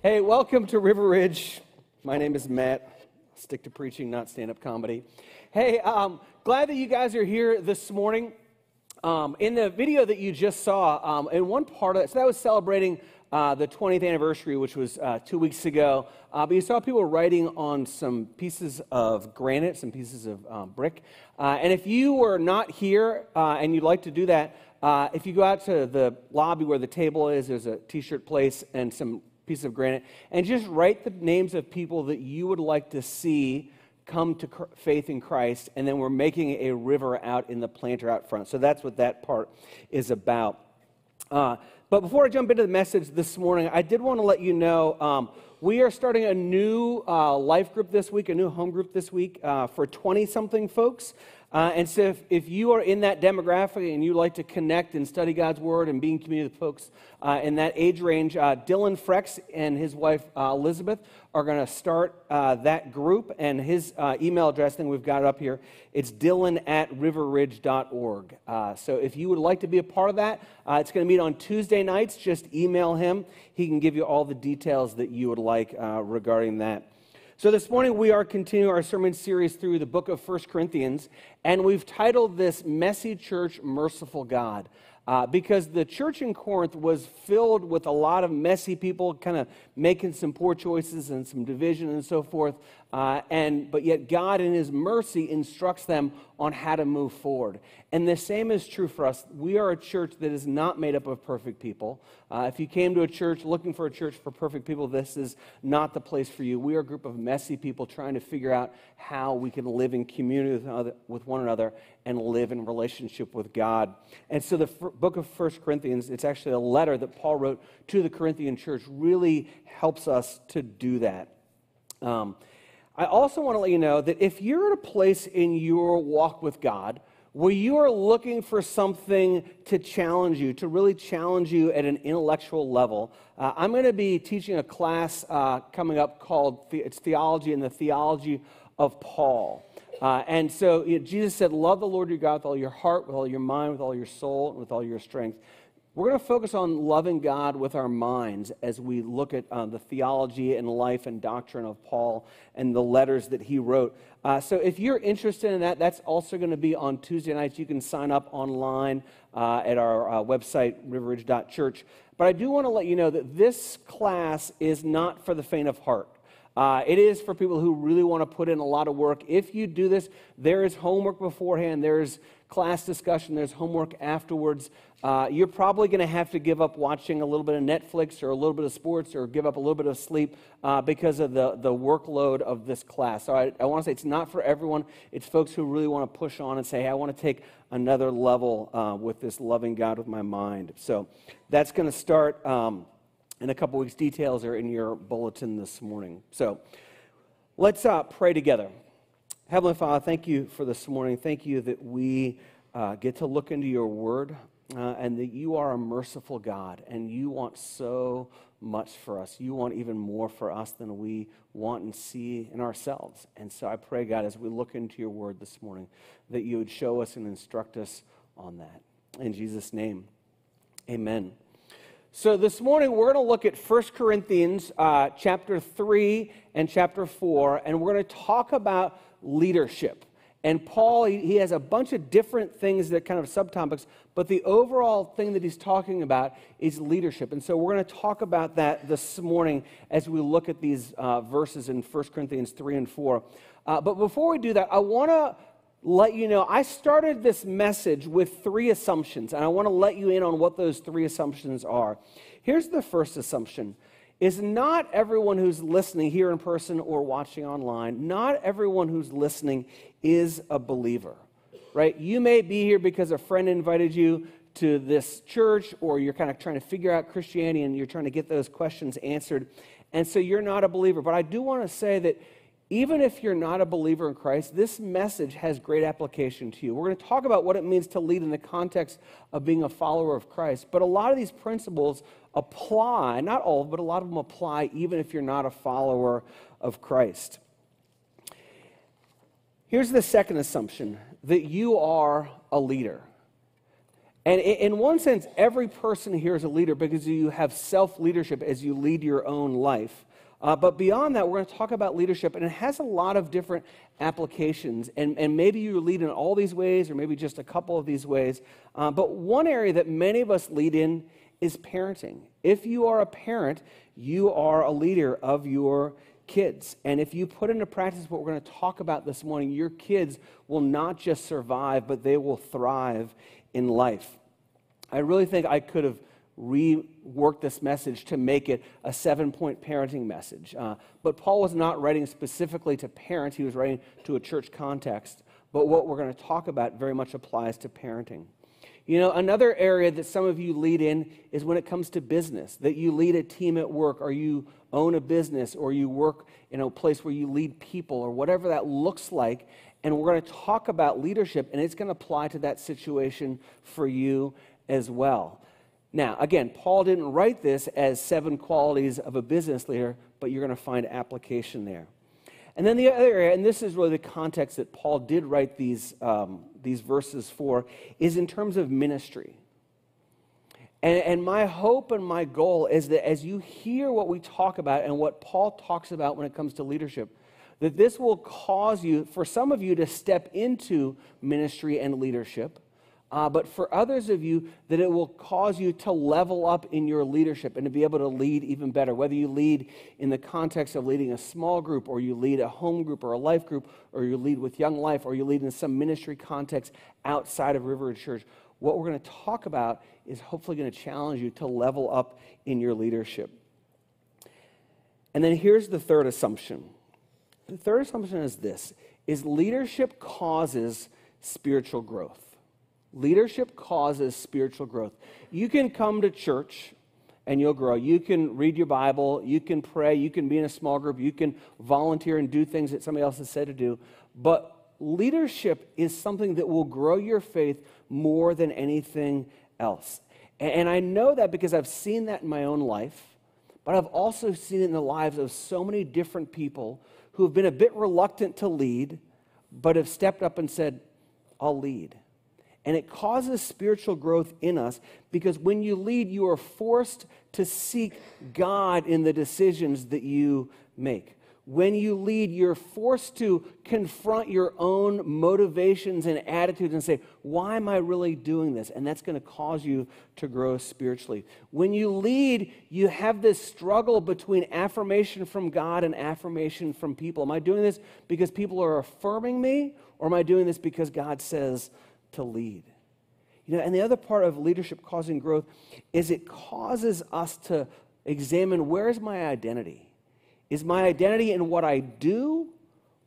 Hey, welcome to River Ridge. My name is Matt. Stick to preaching, not stand up comedy. Hey, um, glad that you guys are here this morning. Um, in the video that you just saw, um, in one part of it, so that was celebrating uh, the 20th anniversary, which was uh, two weeks ago. Uh, but you saw people writing on some pieces of granite, some pieces of um, brick. Uh, and if you were not here uh, and you'd like to do that, uh, if you go out to the lobby where the table is, there's a t shirt place and some piece of granite, and just write the names of people that you would like to see come to faith in Christ, and then we're making a river out in the planter out front. So that's what that part is about. Uh, but before I jump into the message this morning, I did want to let you know um, we are starting a new uh, life group this week, a new home group this week uh, for 20 something folks. Uh, and so, if, if, you are in that demographic and you like to connect and study God's Word and be in community with folks uh, in that age range, uh, Dylan Frex and his wife uh, Elizabeth are going to start uh, that group. And his uh, email address, thing we've got up here, it's dylan at riverridge.org. so, if you would like to be a part of that, it's going to meet on Tuesday nights. Just email him, he can give you all the details that you would like regarding that. So, this morning we are continuing our sermon series through the book of First Corinthians, and we've titled this Messy Church, Merciful God. Uh, because the church in Corinth was filled with a lot of messy people, kind of making some poor choices and some division and so forth. Uh, and but yet God, in His mercy, instructs them on how to move forward. And the same is true for us. We are a church that is not made up of perfect people. Uh, if you came to a church looking for a church for perfect people, this is not the place for you. We are a group of messy people trying to figure out how we can live in community with, other, with one another and live in relationship with God. And so the f- book of First Corinthians, it's actually a letter that Paul wrote to the Corinthian church, really helps us to do that. Um, I also want to let you know that if you're at a place in your walk with God where you are looking for something to challenge you, to really challenge you at an intellectual level, uh, I'm going to be teaching a class uh, coming up called the- it's Theology and the Theology of Paul. Uh, and so you know, Jesus said, Love the Lord your God with all your heart, with all your mind, with all your soul, and with all your strength. We're going to focus on loving God with our minds as we look at uh, the theology and life and doctrine of Paul and the letters that he wrote. Uh, so, if you're interested in that, that's also going to be on Tuesday nights. You can sign up online uh, at our uh, website, riverridge.church. But I do want to let you know that this class is not for the faint of heart. Uh, it is for people who really want to put in a lot of work. If you do this, there is homework beforehand, there's class discussion, there's homework afterwards. Uh, you're probably going to have to give up watching a little bit of Netflix or a little bit of sports or give up a little bit of sleep uh, because of the, the workload of this class. So I, I want to say it's not for everyone. It's folks who really want to push on and say, hey, I want to take another level uh, with this loving God with my mind. So that's going to start um, in a couple weeks. Details are in your bulletin this morning. So let's uh, pray together. Heavenly Father, thank you for this morning. Thank you that we uh, get to look into your word uh, and that you are a merciful God and you want so much for us. You want even more for us than we want and see in ourselves. And so I pray, God, as we look into your word this morning, that you would show us and instruct us on that. In Jesus' name, amen. So this morning we're going to look at 1 Corinthians uh, chapter 3 and chapter 4, and we're going to talk about leadership. And Paul, he, has a bunch of different things that kind of subtopics, but the overall thing that he's talking about is leadership. And so we're going to talk about that this morning as we look at these uh, verses in 1 Corinthians 3 and 4. Uh, but before we do that, I want to let you know I started this message with three assumptions, and I want to let you in on what those three assumptions are. Here's the first assumption is not everyone who's listening here in person or watching online, not everyone who's listening is a believer, right? You may be here because a friend invited you to this church, or you're kind of trying to figure out Christianity and you're trying to get those questions answered. And so you're not a believer. But I do want to say that even if you're not a believer in Christ, this message has great application to you. We're going to talk about what it means to lead in the context of being a follower of Christ. But a lot of these principles apply, not all, but a lot of them apply even if you're not a follower of Christ. Here's the second assumption that you are a leader. And in one sense, every person here is a leader because you have self leadership as you lead your own life. Uh, but beyond that, we're going to talk about leadership, and it has a lot of different applications. And, and maybe you lead in all these ways, or maybe just a couple of these ways. Uh, but one area that many of us lead in is parenting. If you are a parent, you are a leader of your kids. And if you put into practice what we're going to talk about this morning, your kids will not just survive, but they will thrive in life. I really think I could have reworked this message to make it a seven point parenting message. Uh, but Paul was not writing specifically to parents, he was writing to a church context. But what we're going to talk about very much applies to parenting. You know, another area that some of you lead in is when it comes to business, that you lead a team at work, or you own a business, or you work in a place where you lead people, or whatever that looks like. And we're going to talk about leadership, and it's going to apply to that situation for you as well. Now, again, Paul didn't write this as seven qualities of a business leader, but you're going to find application there. And then the other area, and this is really the context that Paul did write these, um, these verses for, is in terms of ministry. And, and my hope and my goal is that as you hear what we talk about and what Paul talks about when it comes to leadership, that this will cause you, for some of you, to step into ministry and leadership uh, but for others of you, that it will cause you to level up in your leadership and to be able to lead even better. Whether you lead in the context of leading a small group, or you lead a home group or a life group, or you lead with Young Life, or you lead in some ministry context outside of River Church, what we're going to talk about is hopefully going to challenge you to level up in your leadership. And then here's the third assumption. The third assumption is this is leadership causes spiritual growth. Leadership causes spiritual growth. You can come to church and you'll grow. You can read your Bible, you can pray, you can be in a small group, you can volunteer and do things that somebody else has said to do. But leadership is something that will grow your faith more than anything else. And I know that because I've seen that in my own life, but I've also seen it in the lives of so many different people who have been a bit reluctant to lead, but have stepped up and said, I'll lead. And it causes spiritual growth in us because when you lead, you are forced to seek God in the decisions that you make. When you lead, you're forced to confront your own motivations and attitudes and say, Why am I really doing this? And that's going to cause you to grow spiritually. When you lead, you have this struggle between affirmation from God and affirmation from people. Am I doing this because people are affirming me, or am I doing this because God says, to lead. You know, and the other part of leadership causing growth is it causes us to examine where is my identity? Is my identity in what I do,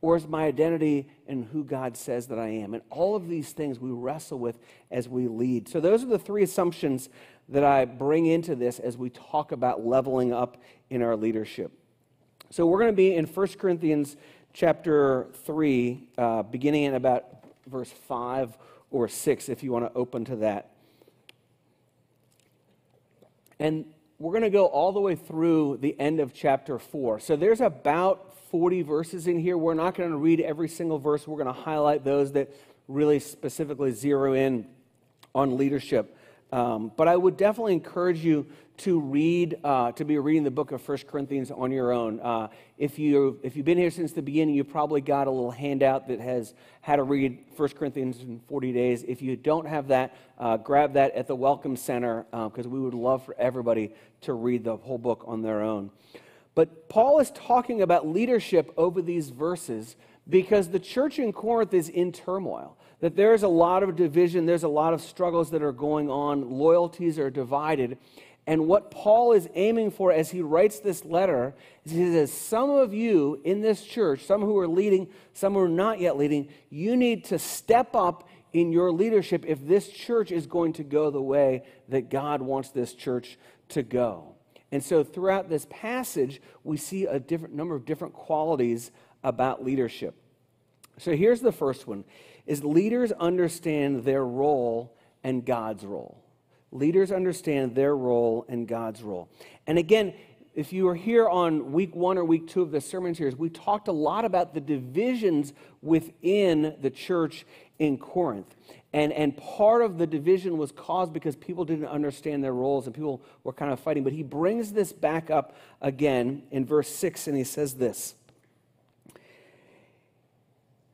or is my identity in who God says that I am? And all of these things we wrestle with as we lead. So, those are the three assumptions that I bring into this as we talk about leveling up in our leadership. So, we're going to be in 1 Corinthians chapter 3, uh, beginning in about verse 5 or 6 if you want to open to that. And we're going to go all the way through the end of chapter 4. So there's about 40 verses in here. We're not going to read every single verse. We're going to highlight those that really specifically zero in on leadership. Um, but I would definitely encourage you to read, uh, to be reading the book of First Corinthians on your own. Uh, if, you, if you've been here since the beginning, you probably got a little handout that has how to read First Corinthians in 40 days. If you don't have that, uh, grab that at the Welcome Center because uh, we would love for everybody to read the whole book on their own. But Paul is talking about leadership over these verses because the church in Corinth is in turmoil that there's a lot of division, there's a lot of struggles that are going on, loyalties are divided. And what Paul is aiming for as he writes this letter is he says, Some of you in this church, some who are leading, some who are not yet leading, you need to step up in your leadership if this church is going to go the way that God wants this church to go. And so throughout this passage, we see a different number of different qualities about leadership. So here's the first one is leaders understand their role and God's role. Leaders understand their role and God's role. And again, if you were here on week one or week two of the sermon series, we talked a lot about the divisions within the church in Corinth. And, and part of the division was caused because people didn't understand their roles and people were kind of fighting. But he brings this back up again in verse 6 and he says this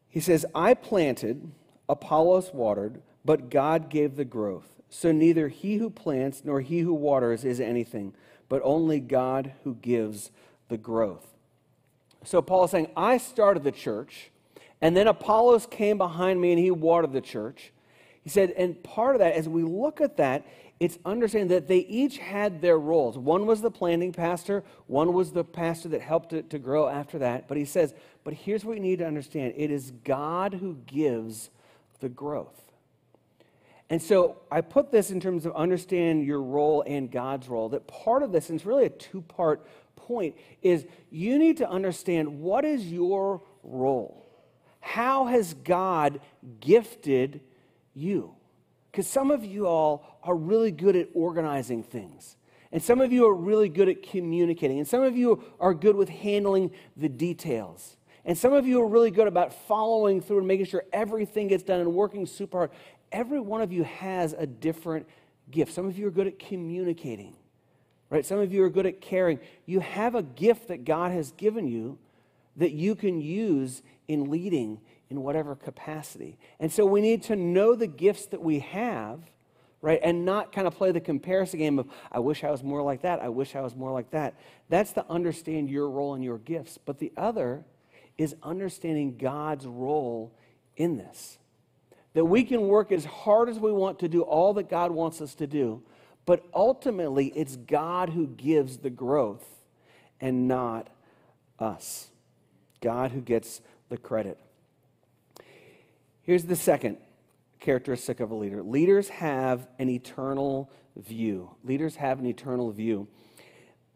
He says, I planted, Apollos watered, but God gave the growth. So neither he who plants nor he who waters is anything, but only God who gives the growth. So Paul is saying, I started the church, and then Apollos came behind me and he watered the church. He said, and part of that, as we look at that, it's understanding that they each had their roles. One was the planting pastor, one was the pastor that helped it to grow after that. But he says, but here's what you need to understand it is God who gives the growth. And so I put this in terms of understand your role and God's role. That part of this, and it's really a two part point, is you need to understand what is your role? How has God gifted you. Because some of you all are really good at organizing things. And some of you are really good at communicating. And some of you are good with handling the details. And some of you are really good about following through and making sure everything gets done and working super hard. Every one of you has a different gift. Some of you are good at communicating, right? Some of you are good at caring. You have a gift that God has given you that you can use in leading in whatever capacity. And so we need to know the gifts that we have, right? And not kind of play the comparison game of, I wish I was more like that. I wish I was more like that. That's to understand your role and your gifts. But the other is understanding God's role in this. That we can work as hard as we want to do all that God wants us to do, but ultimately it's God who gives the growth and not us. God who gets the credit. Here's the second characteristic of a leader leaders have an eternal view. Leaders have an eternal view.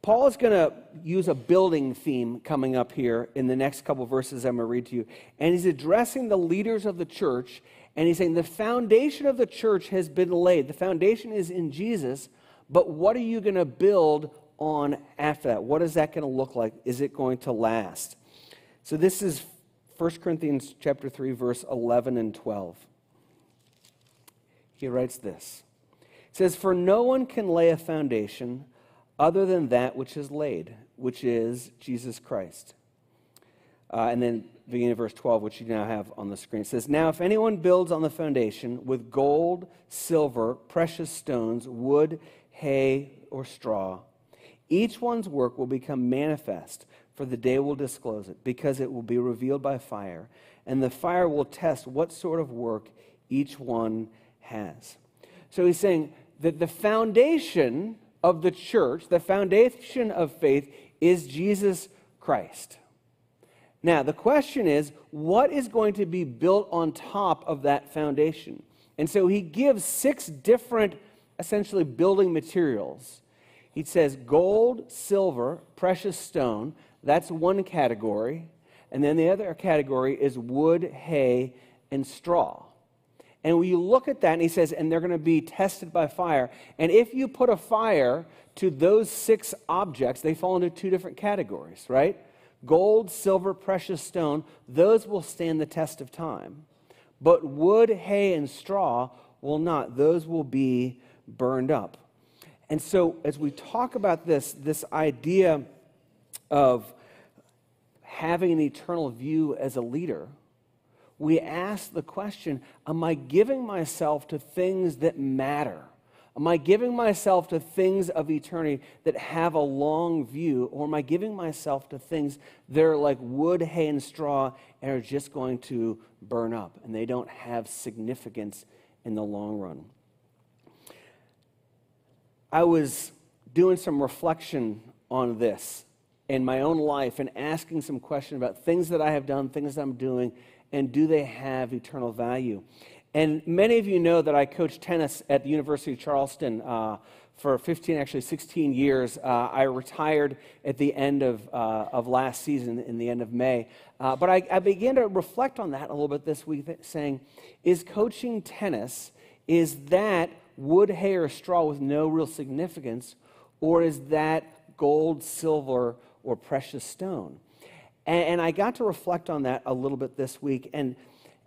Paul is going to use a building theme coming up here in the next couple verses I'm going to read to you. And he's addressing the leaders of the church, and he's saying the foundation of the church has been laid. The foundation is in Jesus, but what are you going to build on after that? What is that going to look like? Is it going to last? So this is 1 Corinthians chapter 3 verse 11 and 12. He writes this. It says for no one can lay a foundation other than that which is laid, which is Jesus Christ. Uh, and then beginning of verse 12, which you now have on the screen, says, Now if anyone builds on the foundation with gold, silver, precious stones, wood, hay, or straw, each one's work will become manifest, for the day will disclose it, because it will be revealed by fire, and the fire will test what sort of work each one has. So he's saying that the foundation of the church, the foundation of faith, is Jesus Christ. Now, the question is, what is going to be built on top of that foundation? And so he gives six different, essentially, building materials. He says gold, silver, precious stone, that's one category. And then the other category is wood, hay, and straw. And you look at that, and he says, and they're going to be tested by fire. And if you put a fire to those six objects, they fall into two different categories, right? Gold, silver, precious stone, those will stand the test of time. But wood, hay, and straw will not. Those will be burned up. And so, as we talk about this, this idea of having an eternal view as a leader, we ask the question Am I giving myself to things that matter? Am I giving myself to things of eternity that have a long view? Or am I giving myself to things that are like wood, hay, and straw and are just going to burn up and they don't have significance in the long run? I was doing some reflection on this in my own life and asking some questions about things that I have done, things I'm doing, and do they have eternal value? And many of you know that I coached tennis at the University of Charleston uh, for 15, actually 16 years. Uh, I retired at the end of, uh, of last season, in the end of May. Uh, but I, I, began to reflect on that a little bit this week, saying, is coaching tennis, is that wood, hay, or straw with no real significance, or is that gold, silver, or precious stone. And, and I got to reflect on that a little bit this week. And,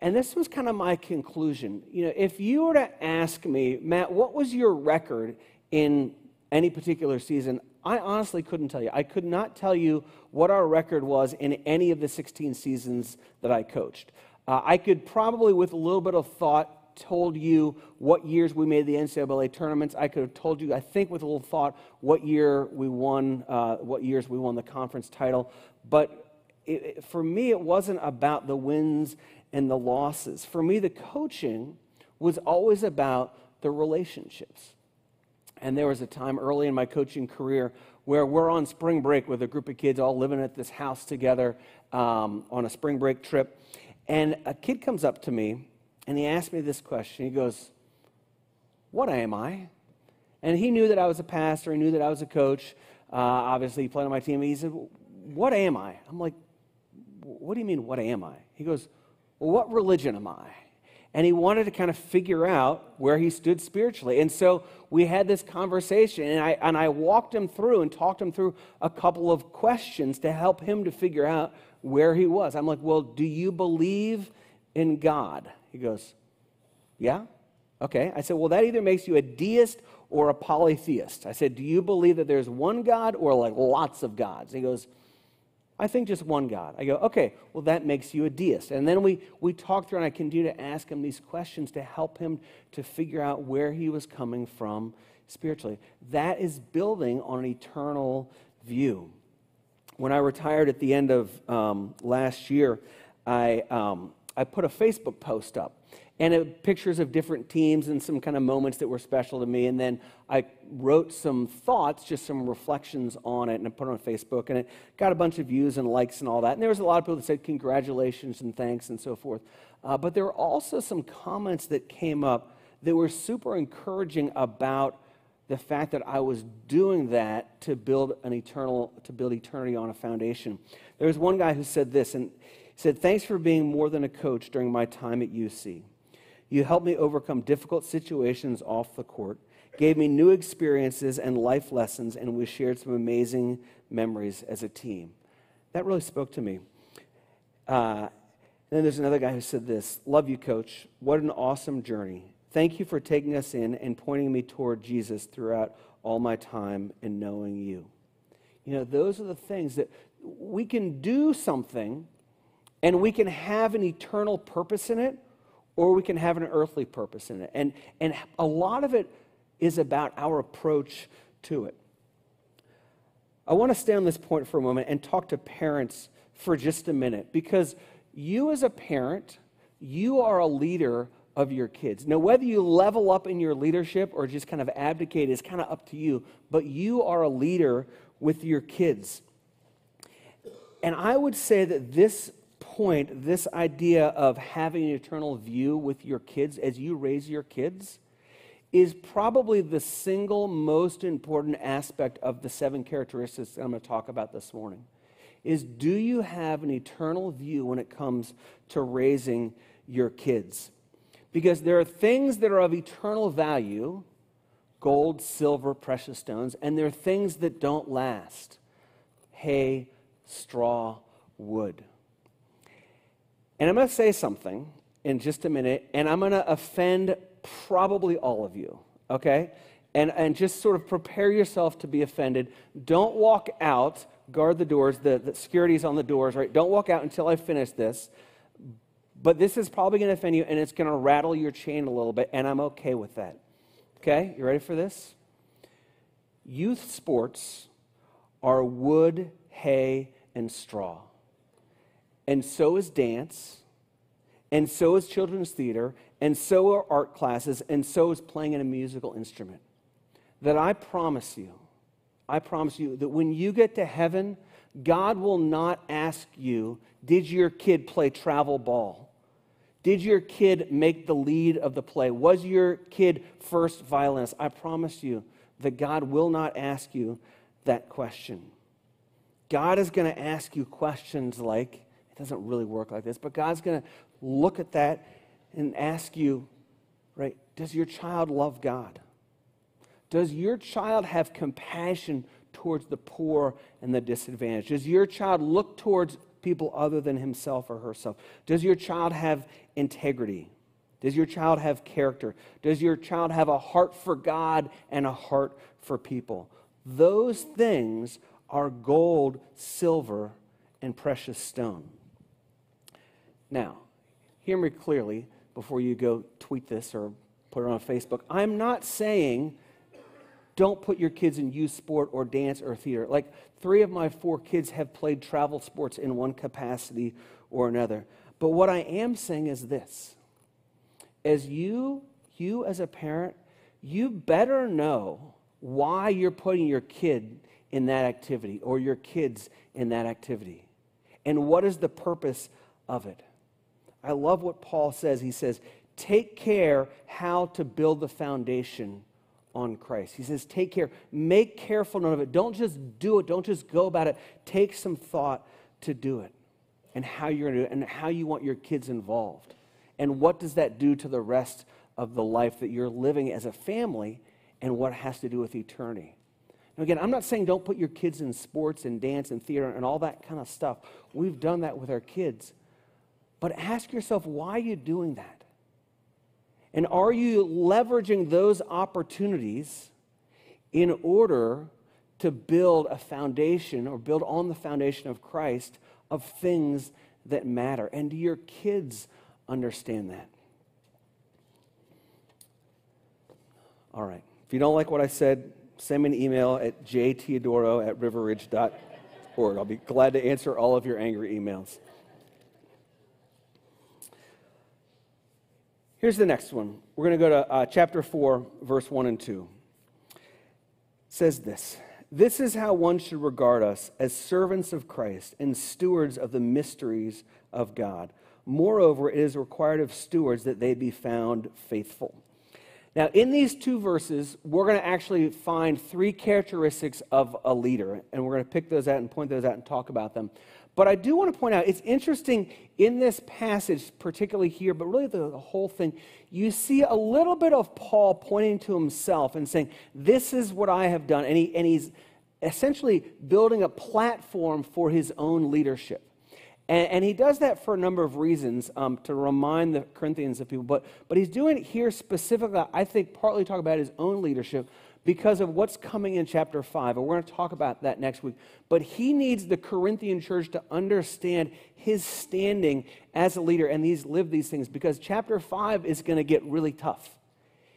and this was kind of my conclusion. You know, if you were to ask me, Matt, what was your record in any particular season? I honestly couldn't tell you. I could not tell you what our record was in any of the 16 seasons that I coached. Uh, I could probably, with a little bit of thought, told you what years we made the NCAA tournaments. I could have told you, I think, with a little thought, what year we won, uh, what years we won the conference title. But it, for me, it wasn't about the wins and the losses. For me, the coaching was always about the relationships. And there was a time early in my coaching career where we're on spring break with a group of kids all living at this house together um, on a spring break trip. And a kid comes up to me and he asked me this question. He goes, What am I? And he knew that I was a pastor. He knew that I was a coach. Uh, obviously, he played on my team. He said, What am I? I'm like, What do you mean, what am I? He goes, Well, what religion am I? And he wanted to kind of figure out where he stood spiritually. And so we had this conversation, and I, and I walked him through and talked him through a couple of questions to help him to figure out where he was. I'm like, Well, do you believe in God? He goes, Yeah? Okay. I said, Well, that either makes you a deist or a polytheist. I said, Do you believe that there's one God or like lots of gods? he goes, I think just one God. I go, okay, well, that makes you a deist. And then we, we talked through, and I continue to ask him these questions to help him to figure out where he was coming from spiritually. That is building on an eternal view. When I retired at the end of um, last year, I, um, I put a Facebook post up and it, pictures of different teams and some kind of moments that were special to me. And then I wrote some thoughts, just some reflections on it, and I put it on Facebook. And it got a bunch of views and likes and all that. And there was a lot of people that said congratulations and thanks and so forth. Uh, but there were also some comments that came up that were super encouraging about the fact that I was doing that to build an eternal, to build eternity on a foundation. There was one guy who said this, and said, Thanks for being more than a coach during my time at UC. You helped me overcome difficult situations off the court, gave me new experiences and life lessons, and we shared some amazing memories as a team. That really spoke to me. Uh, then there's another guy who said this Love you, coach. What an awesome journey. Thank you for taking us in and pointing me toward Jesus throughout all my time in knowing you. You know, those are the things that we can do something and we can have an eternal purpose in it, or we can have an earthly purpose in it. And, and a lot of it is about our approach to it. I want to stay on this point for a moment and talk to parents for just a minute because you, as a parent, you are a leader of your kids. Now, whether you level up in your leadership or just kind of abdicate is kind of up to you, but you are a leader with your kids. And I would say that this point, this idea of having an eternal view with your kids as you raise your kids is probably the single most important aspect of the seven characteristics I'm going to talk about this morning. Is do you have an eternal view when it comes to raising your kids? Because there are things that are of eternal value gold, silver, precious stones, and there are things that don't last hay, straw, wood. And I'm going to say something in just a minute, and I'm going to offend probably all of you, okay? And, and just sort of prepare yourself to be offended. Don't walk out, guard the doors, the, the security's on the doors, right? Don't walk out until I finish this. But this is probably going to offend you, and it's going to rattle your chain a little bit, and I'm okay with that. Okay? You ready for this? Youth sports are wood, hay, and straw and so is dance, and so is children's theater, and so are art classes, and so is playing in a musical instrument. That I promise you, I promise you that when you get to heaven, God will not ask you, Did your kid play travel ball? Did your kid make the lead of the play? Was your kid first violinist? I promise you that God will not ask you that question. God is going to ask you questions like, it doesn't really work like this. But God's going to look at that and ask you, right, does your child love God? Does your child have compassion towards the poor and the disadvantaged? Does your child look towards people other than himself or herself? Does your child have integrity? Does your child have character? Does your child have a heart for God and a heart for people? Those things are gold, silver, and precious stone. Now, hear me clearly before you go tweet this or put it on Facebook. I'm not saying don't put your kids in youth sport or dance or theater. Like three of my four kids have played travel sports in one capacity or another. But what I am saying is this as you, you as a parent, you better know why you're putting your kid in that activity or your kids in that activity. And what is the purpose of it? I love what Paul says. He says, Take care how to build the foundation on Christ. He says, Take care. Make careful note of it. Don't just do it. Don't just go about it. Take some thought to do it and how you're going to do it and how you want your kids involved. And what does that do to the rest of the life that you're living as a family and what has to do with eternity? Now, again, I'm not saying don't put your kids in sports and dance and theater and all that kind of stuff. We've done that with our kids. But ask yourself, why are you doing that? And are you leveraging those opportunities in order to build a foundation or build on the foundation of Christ of things that matter? And do your kids understand that? All right. If you don't like what I said, send me an email at jteodoro at riverridge.org. I'll be glad to answer all of your angry emails. Here's the next one. We're going to go to uh, chapter 4, verse 1 and 2. It says this This is how one should regard us as servants of Christ and stewards of the mysteries of God. Moreover, it is required of stewards that they be found faithful. Now, in these two verses, we're going to actually find three characteristics of a leader, and we're going to pick those out and point those out and talk about them. But I do want to point out, it's interesting in this passage, particularly here, but really the, the, whole thing, you see a little bit of Paul pointing to himself and saying, This is what I have done. And, he, and he's essentially building a platform for his own leadership. And, and he does that for a number of reasons um, to remind the Corinthians of people. But, but he's doing it here specifically, I think, partly to talk about his own leadership, because of what's coming in chapter 5. And we're going to talk about that next week. But he needs the Corinthian church to understand his standing as a leader and these live these things because chapter 5 is going to get really tough.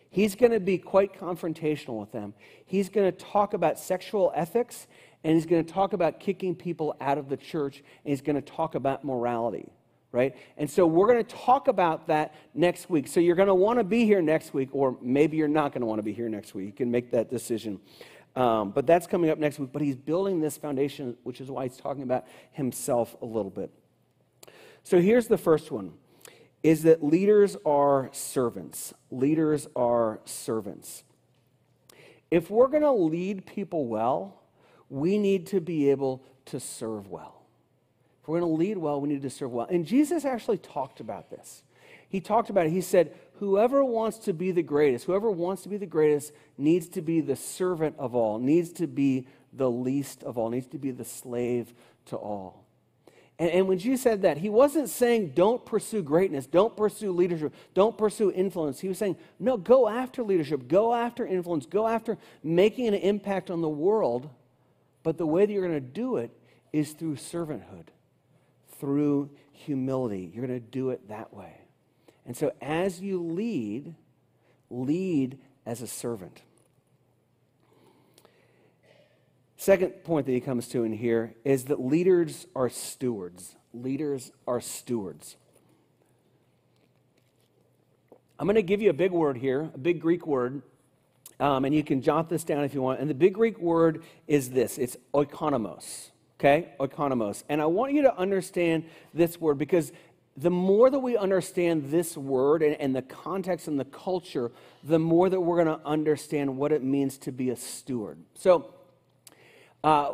He's going to be quite confrontational with them. He's going to talk about sexual ethics and he's going to talk about kicking people out of the church and he's going to talk about morality right? And so we're going to talk about that next week. So you're going to want to be here next week, or maybe you're not going to want to be here next week. You can make that decision. Um, but that's coming up next week. But he's building this foundation, which is why he's talking about himself a little bit. So here's the first one is that leaders are servants. Leaders are servants. If we're going to lead people well, we need to be able to serve well. We're going to lead well, we need to serve well. And Jesus actually talked about this. He talked about it. He said, Whoever wants to be the greatest, whoever wants to be the greatest, needs to be the servant of all, needs to be the least of all, needs to be the slave to all. And, and, when Jesus said that, he wasn't saying don't pursue greatness, don't pursue leadership, don't pursue influence. He was saying, no, go after leadership, go after influence, go after making an impact on the world. But the way that you're going to do it is through servanthood through humility. You're going to do it that way. And so as you lead, lead as a servant. Second point that he comes to in here is that leaders are stewards. Leaders are stewards. I'm going to give you a big word here, a big Greek word, um, and you can jot this down if you want. And the big Greek word is this it's oikonomos okay? Oikonomos. And I want you to understand this word because the more that we understand this word and, and the context and the culture, the more that we're going to understand what it means to be a steward. So, uh,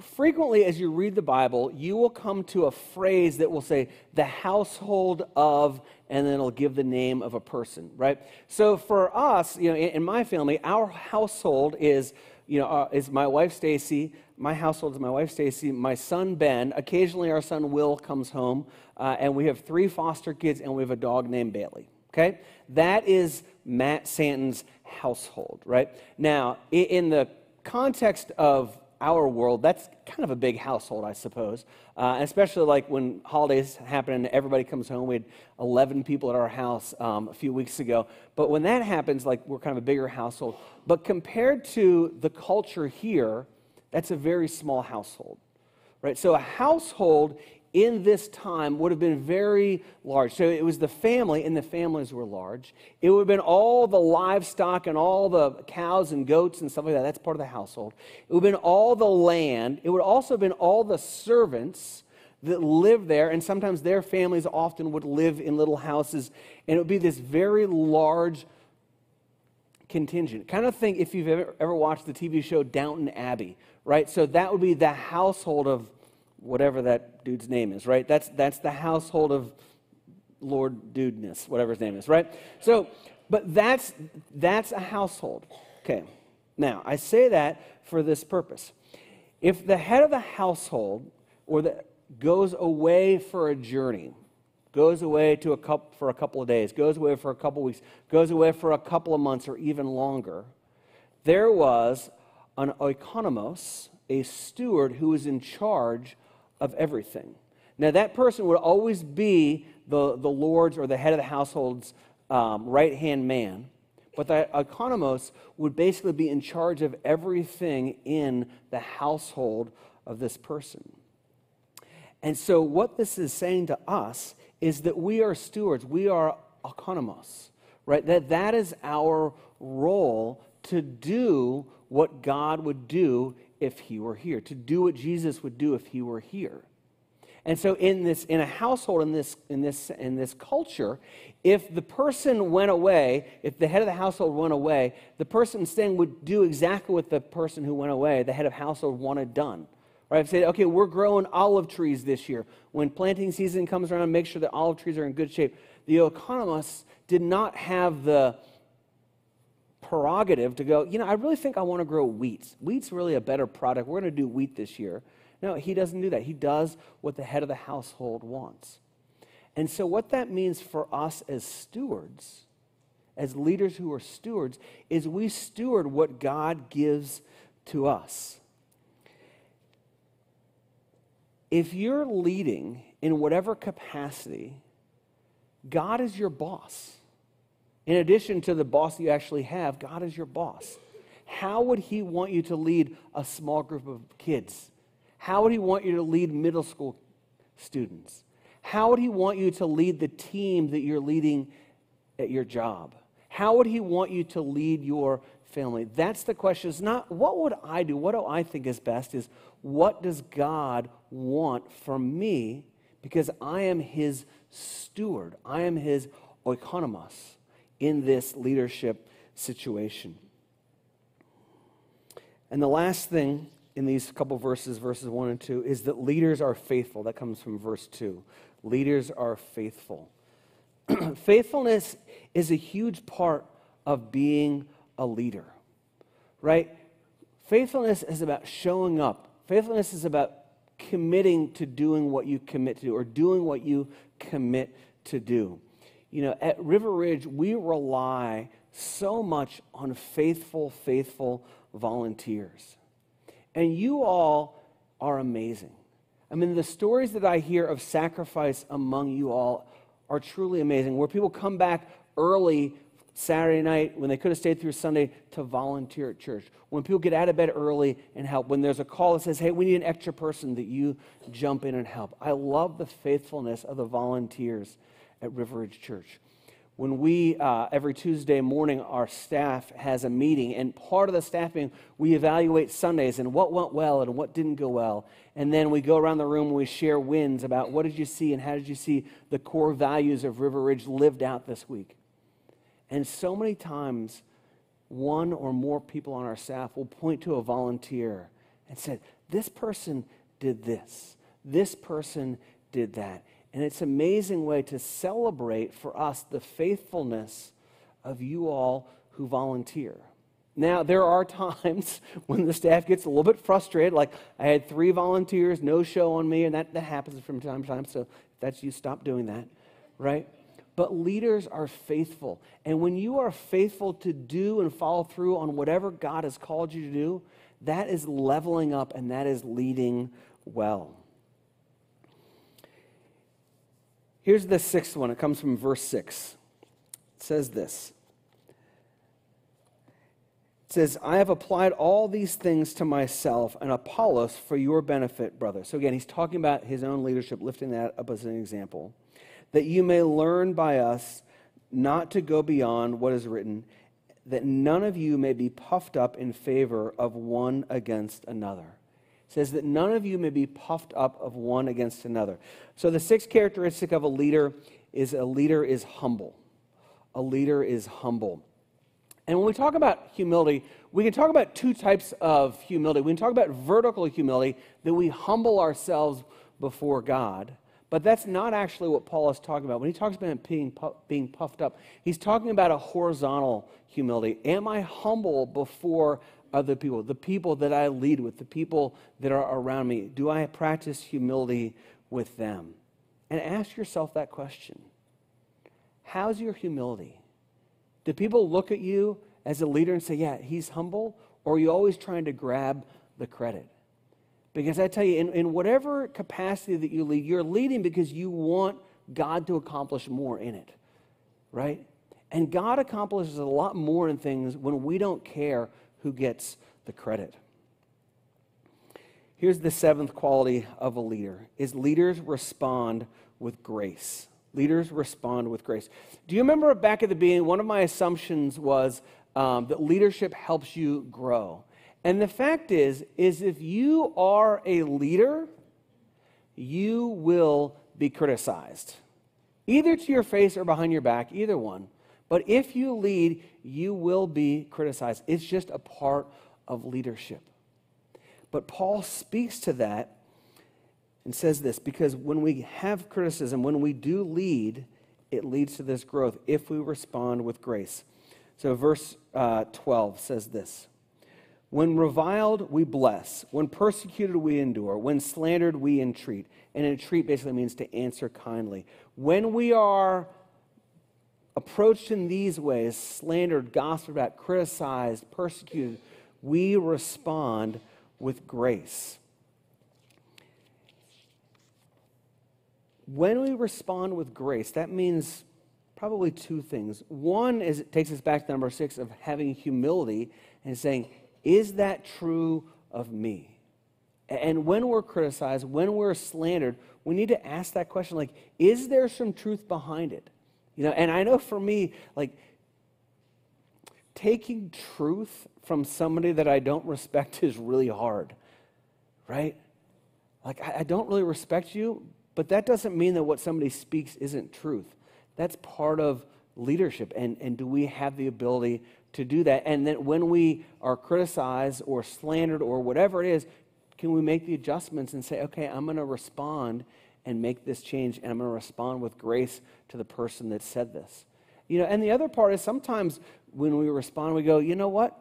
frequently as you read the Bible, you will come to a phrase that will say, the household of, and then it'll give the name of a person, right? So for us, you know, in, in my family, our household is you know, uh, is my wife Stacy. My household is my wife Stacy, my son Ben. Occasionally, our son Will comes home, uh, and we have three foster kids, and we have a dog named Bailey. Okay, that is Matt Santon's household, right? Now, in the context of our world, that's kind of a big household, I suppose. Uh, especially like when holidays happen and everybody comes home. We had 11 people at our house um, a few weeks ago. But when that happens, like we're kind of a bigger household. But compared to the culture here, that's a very small household, right? So a household in this time would have been very large. So it was the family, and the families were large. It would have been all the livestock and all the cows and goats and stuff like that. That's part of the household. It would have been all the land. It would also have been all the servants that lived there, and sometimes their families often would live in little houses, and it would be this very large contingent. Kind of think if you've ever, ever watched the TV show Downton Abbey, right? So that would be the household of whatever that dude's name is, right? That's, that's the household of Lord Dudeness, whatever his name is, right? So, but that's, that's a household. Okay. Now, I say that for this purpose. If the head of the household or the, goes away for a journey, goes away to a for a couple of days, goes away for a couple of weeks, goes away for a couple of months or even longer, there was an oikonomos, a steward who was in charge of everything. Now, that person would always be the, the Lord's or the head of the household's um, right hand man, but the oikonomos would basically be in charge of everything in the household of this person. And so, what this is saying to us is that we are stewards, we are oikonomos, right? That that is our role to do what God would do if he were here, to do what Jesus would do if he were here. And so in this in a household in this in this in this culture, if the person went away, if the head of the household went away, the person staying would do exactly what the person who went away, the head of household wanted done. Right? I've said, okay, we're growing olive trees this year. When planting season comes around, make sure that olive trees are in good shape. The oikonomos did not have the prerogative to go, you know, I really think I want to grow wheat. Wheat's really a better product. We're going to do wheat this year. No, he doesn't do that. He does what the head of the household wants. And so, what that means for us as stewards, as leaders who are stewards, is we steward what God gives to us. If you're leading in whatever capacity, God is your boss. In addition to the boss you actually have, God is your boss. How would He want you to lead a small group of kids? How would He want you to lead middle school students? How would He want you to lead the team that you're leading at your job? How would He want you to lead your family? That's the question. It's not what would I do? What do I think is best? Is what does God want from me? Because I am His steward, I am His oikonomos in this leadership situation. And the last thing in these couple verses, verses 1 and 2, is that leaders are faithful. That comes from verse 2. Leaders are faithful. Faithfulness is a huge part of being a leader, right? Faithfulness is about showing up. Faithfulness is about committing to doing what you commit to do or doing what you commit to do you know, at River Ridge, we rely so much on faithful, faithful volunteers. And you all are amazing. I mean, the stories that I hear of sacrifice among you all are truly amazing, where people come back early Saturday night when they could have stayed through Sunday to volunteer at church. When people get out of bed early and help. When there's a call that says, hey, we need an extra person, that you jump in and help. I love the faithfulness of the volunteers at River Ridge Church. When we, uh, every Tuesday morning, our staff has a meeting, and part of the staffing, we evaluate Sundays and what went well and what didn't go well. And then we go around the room and we share wins about what did you see and how did you see the core values of River Ridge lived out this week. And so many times, one or more people on our staff will point to a volunteer and say, This person did this, this person did that. And it's an amazing way to celebrate for us the faithfulness of you all who volunteer. Now, there are times when the staff gets a little bit frustrated, like I had three volunteers, no show on me, and that, that happens from time to time. So if that's you, stop doing that, right? But leaders are faithful. And when you are faithful to do and follow through on whatever God has called you to do, that is leveling up and that is leading well. Here's the sixth one. It comes from verse 6. It says this It says, I have applied all these things to myself and Apollos for your benefit, brother. So again, he's talking about his own leadership, lifting that up as an example. That you may learn by us not to go beyond what is written, that none of you may be puffed up in favor of one against another says that none of you may be puffed up of one against another. So the sixth characteristic of a leader is a leader is humble. A leader is humble. And when we talk about humility, we can talk about two types of humility. We can talk about vertical humility, that we humble ourselves before God. But that's not actually what Paul is talking about. When he talks about being, being puffed up, he's talking about a horizontal humility. Am I humble before other people, the people that I lead with, the people that are around me? Do I practice humility with them? And ask yourself that question How's your humility? Do people look at you as a leader and say, Yeah, he's humble? Or are you always trying to grab the credit? Because I tell you, in, in whatever capacity that you lead, you're leading because you want God to accomplish more in it, right? And God accomplishes a lot more in things when we don't care who gets the credit. Here's the seventh quality of a leader is leaders respond with grace. Leaders respond with grace. Do you remember back at the beginning, one of my assumptions was um, that leadership helps you grow. And the fact is, is if you are a leader, you will be criticized. Either to your face or behind your back, either one. But if you lead, you will be criticized. It's just a part of leadership. But Paul speaks to that and says this because when we have criticism, when we do lead, it leads to this growth if we respond with grace. So, verse uh, 12 says this When reviled, we bless. When persecuted, we endure. When slandered, we entreat. And entreat basically means to answer kindly. When we are approached in these ways, slandered, gossiped about, criticized, persecuted, we respond with grace. When we respond with grace, that means probably two things. One is it takes us back to number six of having humility and saying, Is that true of me? And when we're criticized, when we're slandered, we need to ask that question like, Is there some truth behind it? You know, and I know for me, like taking truth from somebody that I don't respect is really hard, right? Like, I, I don't really respect you, but that doesn't mean that what somebody speaks isn't truth. That's part of leadership. And, and do we have the ability to do that? And then when we are criticized or slandered or whatever it is, can we make the adjustments and say, okay, I'm going to respond and make this change, and I'm going to respond with grace to the person that said this. You know, and the other part is sometimes when we respond, we go, you know what?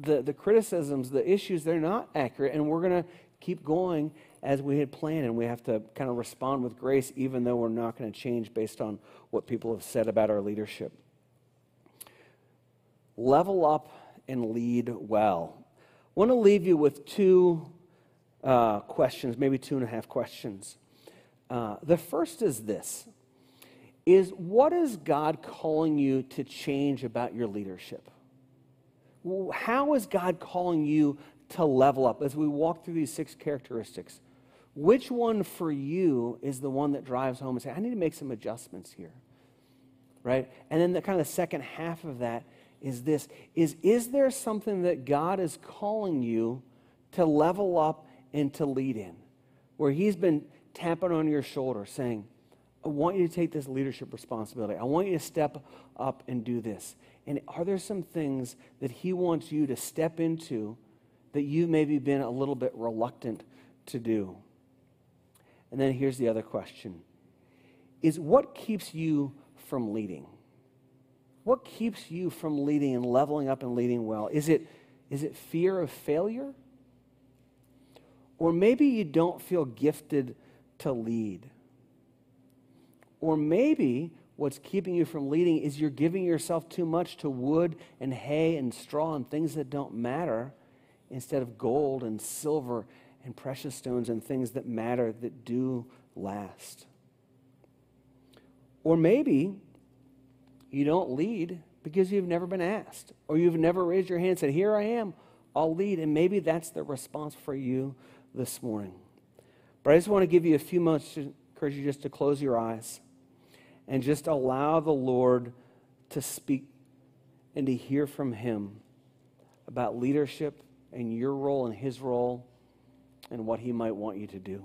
The, the criticisms, the issues, they're not accurate, and we're going to keep going as we had planned, and we have to kind of respond with grace, even though we're not going to change based on what people have said about our leadership. Level up and lead well. I want to leave you with two uh, questions, maybe two and a half questions. Uh, the first is this is what is God calling you to change about your leadership? How is God calling you to level up as we walk through these six characteristics? Which one for you is the one that drives home and say, I need to make some adjustments here? Right? And then the kind of the second half of that is this is is there something that God is calling you to level up and to lead in? Where he's been tapping on your shoulder saying, I want you to take this leadership responsibility. I want you to step up and do this. And are there some things that He wants you to step into that you maybe been a little bit reluctant to do? And then here's the other question Is what keeps you from leading? What keeps you from leading and leveling up and leading well? Is it, is it fear of failure? Or maybe you don't feel gifted to lead. Or maybe what's keeping you from leading is you're giving yourself too much to wood and hay and straw and things that don't matter instead of gold and silver and precious stones and things that matter that do last. Or maybe you don't lead because you've never been asked, or you've never raised your hand and said, Here I am, I'll lead. And maybe that's the response for you this morning. But I just want to give you a few moments to encourage you just to close your eyes and just allow the Lord to speak and to hear from Him about leadership and your role and His role and what He might want you to do.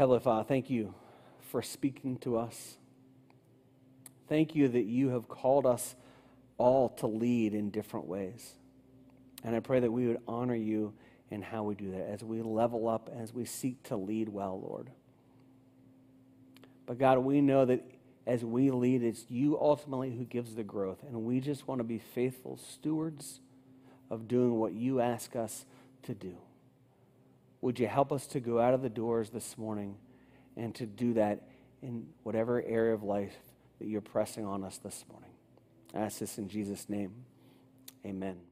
Heavenly Father, thank you for speaking to us. Thank you that you have called us all to lead in different ways. And I pray that we would honor you in how we do that as we level up, as we seek to lead well, Lord. But God, we know that as we lead, it's you ultimately who gives the growth. And we just want to be faithful stewards of doing what you ask us to do. Would you help us to go out of the doors this morning and to do that in whatever area of life that you're pressing on us this morning? I ask this in Jesus' name. Amen.